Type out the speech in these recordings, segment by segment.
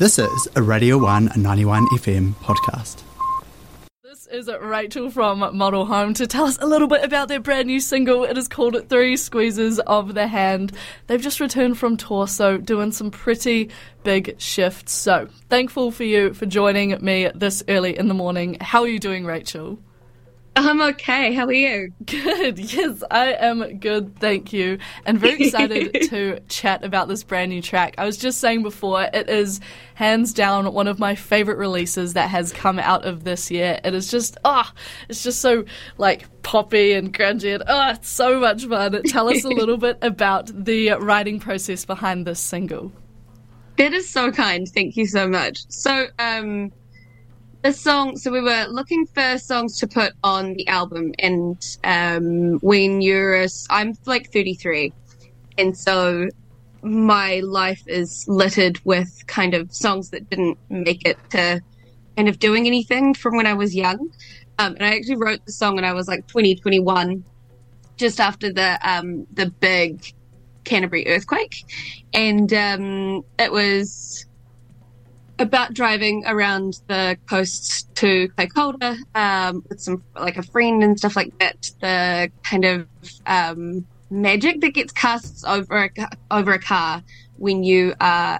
This is a Radio 1 91 FM podcast. This is Rachel from Model Home to tell us a little bit about their brand new single. It is called Three Squeezes of the Hand. They've just returned from tour, so doing some pretty big shifts. So thankful for you for joining me this early in the morning. How are you doing, Rachel? I'm okay. How are you? Good. Yes, I am good. Thank you. And very excited to chat about this brand new track. I was just saying before, it is hands down one of my favorite releases that has come out of this year. It is just, ah, oh, it's just so like poppy and grungy and oh, it's so much fun. Tell us a little bit about the writing process behind this single. That is so kind. Thank you so much. So, um, the song so we were looking for songs to put on the album and um when you're i'm like 33 and so my life is littered with kind of songs that didn't make it to kind of doing anything from when i was young. Um, and i actually wrote the song when i was like 20 21 just after the um the big canterbury earthquake. And um it was about driving around the coast to Kaikoura um, with some like a friend and stuff like that. The kind of um, magic that gets cast over a, over a car when you are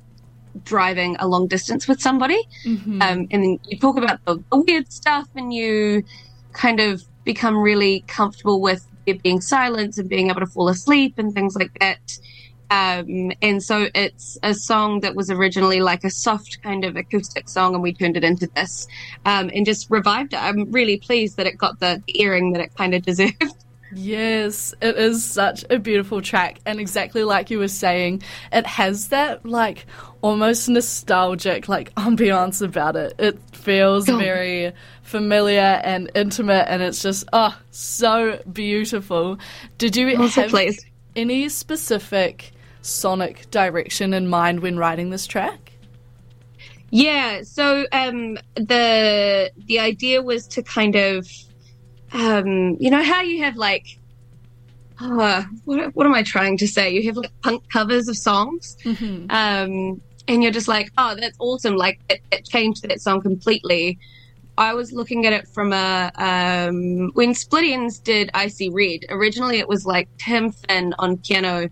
driving a long distance with somebody, mm-hmm. um, and then you talk about the, the weird stuff, and you kind of become really comfortable with there being silence and being able to fall asleep and things like that. Um, and so it's a song that was originally like a soft kind of acoustic song, and we turned it into this um, and just revived it. I'm really pleased that it got the earring that it kind of deserved. Yes, it is such a beautiful track, and exactly like you were saying, it has that like almost nostalgic like ambiance about it. It feels oh. very familiar and intimate, and it's just oh so beautiful. Did you also have pleased. any specific sonic direction in mind when writing this track? Yeah, so um, the the idea was to kind of, um, you know, how you have like, oh, what, what am I trying to say? You have like punk covers of songs, mm-hmm. um, and you're just like, oh, that's awesome! Like it, it, changed that song completely. I was looking at it from a um, when Split Enz did I See Red. Originally, it was like Tim Finn on piano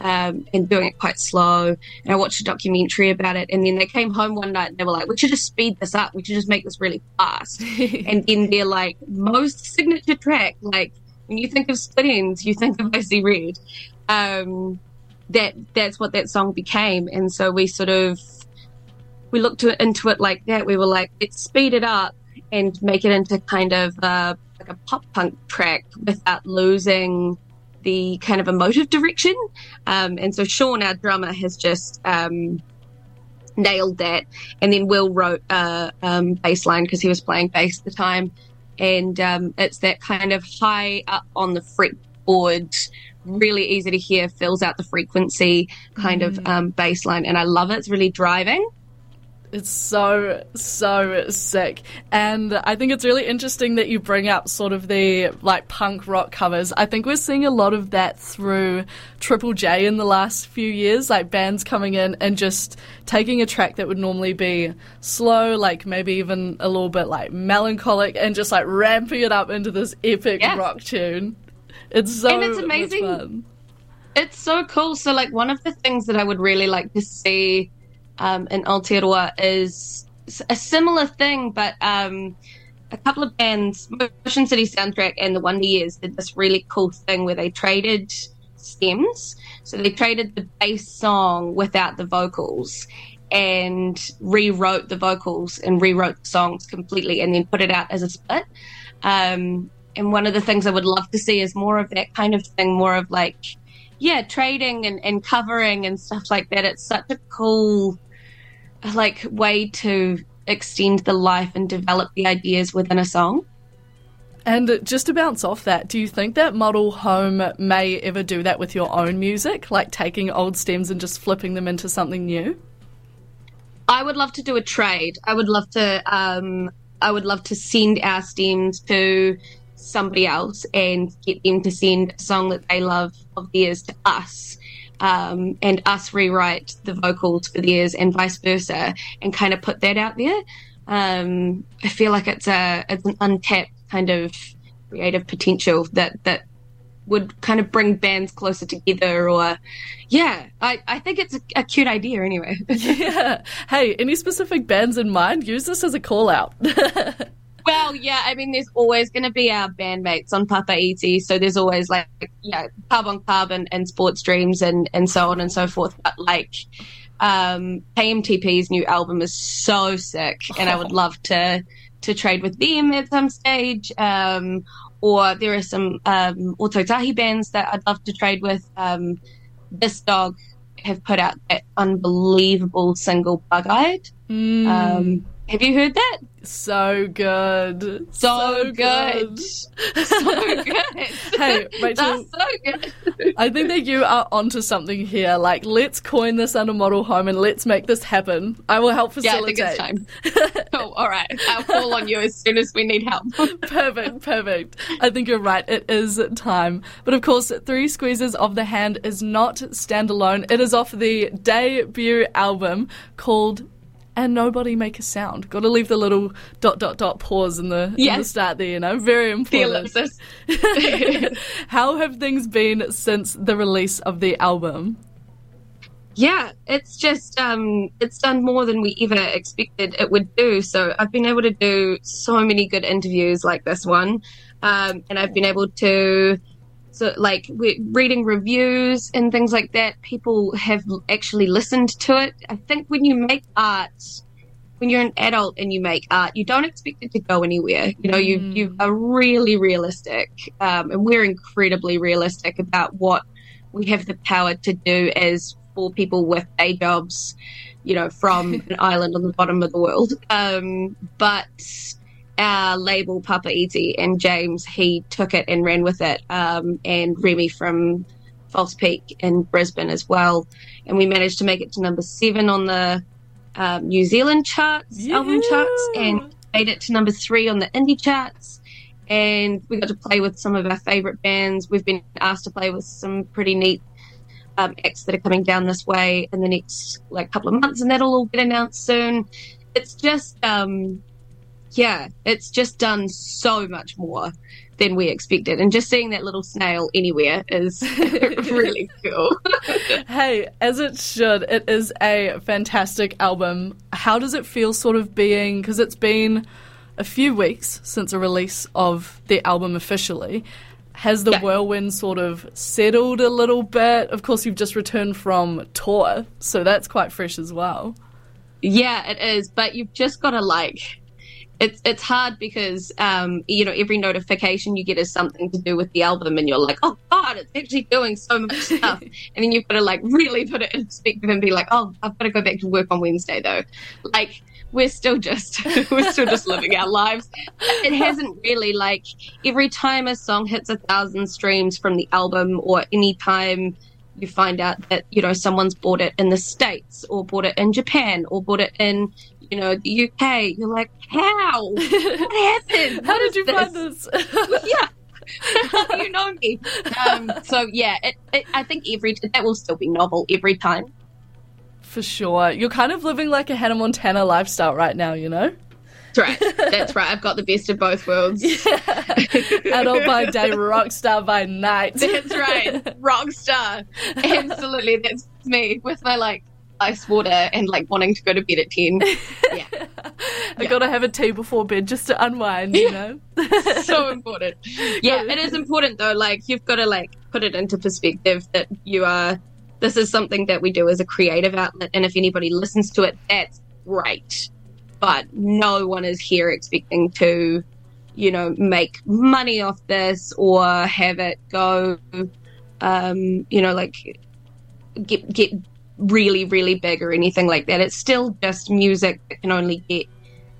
um, and doing it quite slow. And I watched a documentary about it. And then they came home one night and they were like, we should just speed this up. We should just make this really fast. and then they're like, most signature track, like when you think of Split Enz, you think of I See Red. Um, that that's what that song became. And so we sort of we looked to, into it like that. We were like, let's speed it up and make it into kind of uh, like a pop punk track without losing the kind of emotive direction. Um, and so Sean, our drummer, has just um, nailed that. And then Will wrote a um, bass line because he was playing bass at the time. And um, it's that kind of high up on the fretboard, really easy to hear, fills out the frequency kind mm. of um, bass line. And I love it. It's really driving. It's so, so sick. And I think it's really interesting that you bring up sort of the like punk rock covers. I think we're seeing a lot of that through Triple J in the last few years, like bands coming in and just taking a track that would normally be slow, like maybe even a little bit like melancholic, and just like ramping it up into this epic yeah. rock tune. It's so and it's amazing. It's so cool. So, like, one of the things that I would really like to see um, in Aotearoa is a similar thing, but um, a couple of bands, Motion City Soundtrack and the Wonder Years, did this really cool thing where they traded stems. So they traded the bass song without the vocals and rewrote the vocals and rewrote the songs completely and then put it out as a split. Um, and one of the things I would love to see is more of that kind of thing, more of like, yeah, trading and, and covering and stuff like that. It's such a cool like way to extend the life and develop the ideas within a song. And just to bounce off that, do you think that Model Home may ever do that with your own music, like taking old stems and just flipping them into something new? I would love to do a trade. I would love to. Um, I would love to send our stems to somebody else and get them to send a song that they love of theirs to us um, and us rewrite the vocals for theirs and vice versa, and kind of put that out there. Um, I feel like it's a it's an untapped kind of creative potential that that would kind of bring bands closer together or yeah i, I think it's a, a cute idea anyway. Yeah. Hey any specific bands in mind? Use this as a call out well yeah i mean there's always going to be our bandmates on Papa Papaiti so there's always like yeah carbon carbon and sports dreams and and so on and so forth but like um kmtp's new album is so sick and i would love to to trade with them at some stage um or there are some um, Otautahi bands that I'd love to trade with. Um, this dog have put out that unbelievable single Bug Eyed. Mm. Um, have you heard that? So good. So, so good. good. so good. hey, Rachel. That's so good. I think that you are onto something here. Like, let's coin this under model home and let's make this happen. I will help facilitate. Yeah, I think it's time. oh, all right. I'll call on you as soon as we need help. perfect, perfect. I think you're right. It is time. But of course, Three Squeezes of the Hand is not standalone. It is off the debut album called and nobody make a sound. Got to leave the little dot dot dot pause in the, yes. in the start there. You know, very important. The ellipsis. How have things been since the release of the album? Yeah, it's just um, it's done more than we ever expected it would do. So I've been able to do so many good interviews like this one, um, and I've been able to so like we're reading reviews and things like that people have actually listened to it. I think when you make art when you're an adult and you make art you don't expect it to go anywhere. You know mm. you you are really realistic um, and we're incredibly realistic about what we have the power to do as four people with day jobs you know from an island on the bottom of the world. Um, but our label Papaiti and James, he took it and ran with it, um, and Remy from False Peak in Brisbane as well. And we managed to make it to number seven on the um, New Zealand charts, yeah. album charts, and made it to number three on the indie charts. And we got to play with some of our favorite bands. We've been asked to play with some pretty neat um, acts that are coming down this way in the next like couple of months, and that'll all get announced soon. It's just um, yeah, it's just done so much more than we expected. And just seeing that little snail anywhere is really cool. hey, as it should, it is a fantastic album. How does it feel sort of being, because it's been a few weeks since the release of the album officially. Has the yeah. whirlwind sort of settled a little bit? Of course, you've just returned from tour, so that's quite fresh as well. Yeah, it is, but you've just got to like it's it's hard because um, you know every notification you get is something to do with the album, and you're like, oh god, it's actually doing so much stuff, and then you've got to like really put it in perspective and be like, oh, I've got to go back to work on Wednesday though, like. We're still just we're still just living our lives. It hasn't really like every time a song hits a thousand streams from the album, or any time you find out that you know someone's bought it in the states or bought it in Japan or bought it in you know, the UK. You're like, how? What happened? how did you this? find this? yeah. you know me. Um, so yeah, it, it, I think every that will still be novel every time. For sure, you're kind of living like a Hannah Montana lifestyle right now. You know. That's right. That's right. I've got the best of both worlds. Yeah. Adult by day, rock star by night. That's right. Rock star. Absolutely. That's me with my like ice water and like wanting to go to bed at 10. Yeah. I yeah. gotta have a tea before bed just to unwind, you know? so important. Yeah, it is important though. Like, you've got to like put it into perspective that you are, this is something that we do as a creative outlet. And if anybody listens to it, that's great. But no one is here expecting to, you know, make money off this or have it go, um, you know, like get get really, really big or anything like that. It's still just music that can only get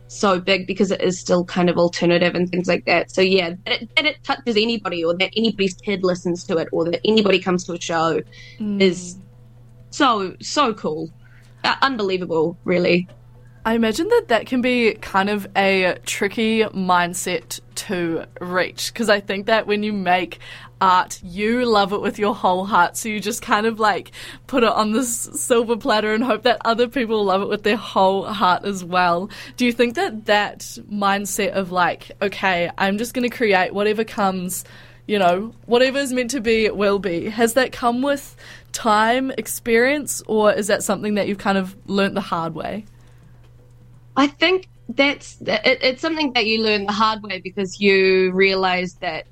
so big because it is still kind of alternative and things like that. So yeah, that it, that it touches anybody or that anybody's kid listens to it or that anybody comes to a show mm. is so so cool, uh, unbelievable, really. I imagine that that can be kind of a tricky mindset to reach because I think that when you make art, you love it with your whole heart. So you just kind of like put it on this silver platter and hope that other people love it with their whole heart as well. Do you think that that mindset of like, okay, I'm just going to create whatever comes, you know, whatever is meant to be, it will be, has that come with time, experience, or is that something that you've kind of learnt the hard way? I think that's it, it's something that you learn the hard way because you realize that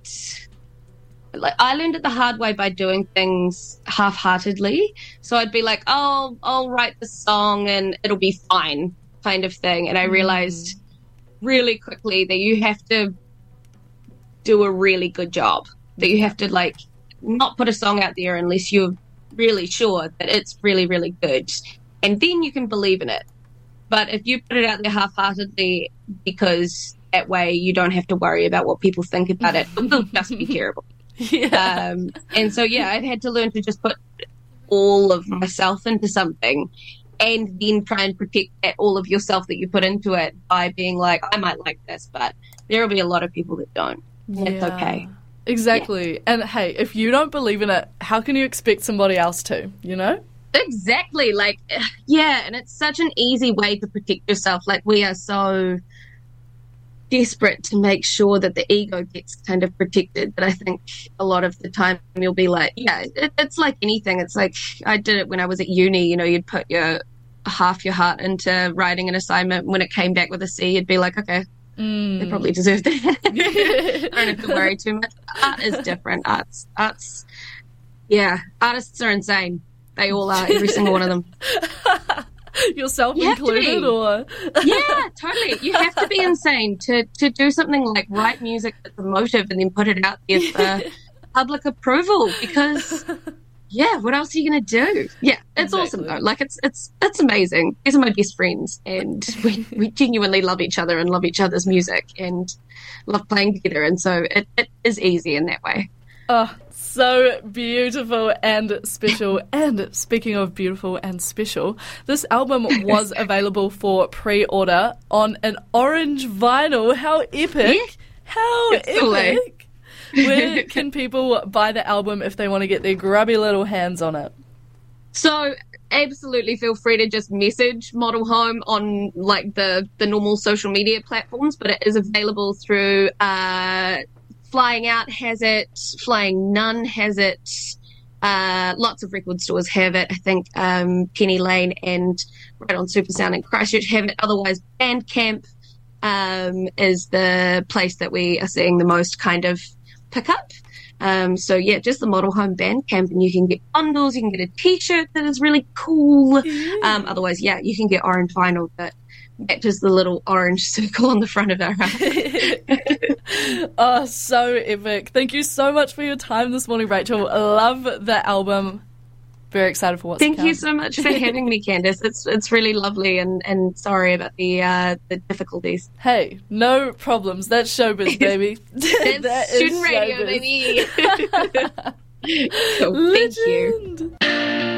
like I learned it the hard way by doing things half-heartedly. So I'd be like, "Oh, I'll write the song and it'll be fine," kind of thing. And I realized mm. really quickly that you have to do a really good job. That you have to like not put a song out there unless you're really sure that it's really really good, and then you can believe in it. But if you put it out there half-heartedly because that way you don't have to worry about what people think about it, it'll just be terrible. Yeah. Um, and so, yeah, I've had to learn to just put all of myself into something and then try and protect that, all of yourself that you put into it by being like, I might like this, but there will be a lot of people that don't. Yeah. It's okay. Exactly. Yeah. And hey, if you don't believe in it, how can you expect somebody else to, you know? Exactly. Like, yeah. And it's such an easy way to protect yourself. Like, we are so desperate to make sure that the ego gets kind of protected. But I think a lot of the time you'll be like, yeah, it, it's like anything. It's like I did it when I was at uni. You know, you'd put your half your heart into writing an assignment. When it came back with a C, you'd be like, okay, mm. they probably deserve that. I don't have to worry too much. Art is different. Arts, arts, yeah, artists are insane. They all are, every single one of them. yourself you included, or yeah, totally. You have to be insane to to do something like write music that's emotive and then put it out there for public approval because. Yeah, what else are you gonna do? Yeah, it's exactly. awesome though. Like it's it's it's amazing. These are my best friends, and we, we genuinely love each other and love each other's music and love playing together. And so it, it is easy in that way. Oh, so beautiful and special. and speaking of beautiful and special, this album was available for pre order on an orange vinyl. How epic! How epic! Where can people buy the album if they want to get their grubby little hands on it? So absolutely feel free to just message Model Home on like the the normal social media platforms, but it is available through uh, Flying Out has it, Flying Nun has it. Uh, lots of record stores have it. I think um, Penny Lane and right on Supersound in Christchurch have it. Otherwise, Bandcamp um, is the place that we are seeing the most kind of pickup. Um, so yeah, just the model home Bandcamp, and you can get bundles. You can get a T-shirt that is really cool. Um, otherwise, yeah, you can get orange vinyl that matches the little orange circle on the front of our house. oh, so epic. Thank you so much for your time this morning, Rachel. I love the album. Very excited for what's coming. Thank you so much for having me, Candice. It's it's really lovely and, and sorry about the uh, the difficulties. Hey, no problems. That's showbiz, baby. That's that student radio, baby. so, thank you.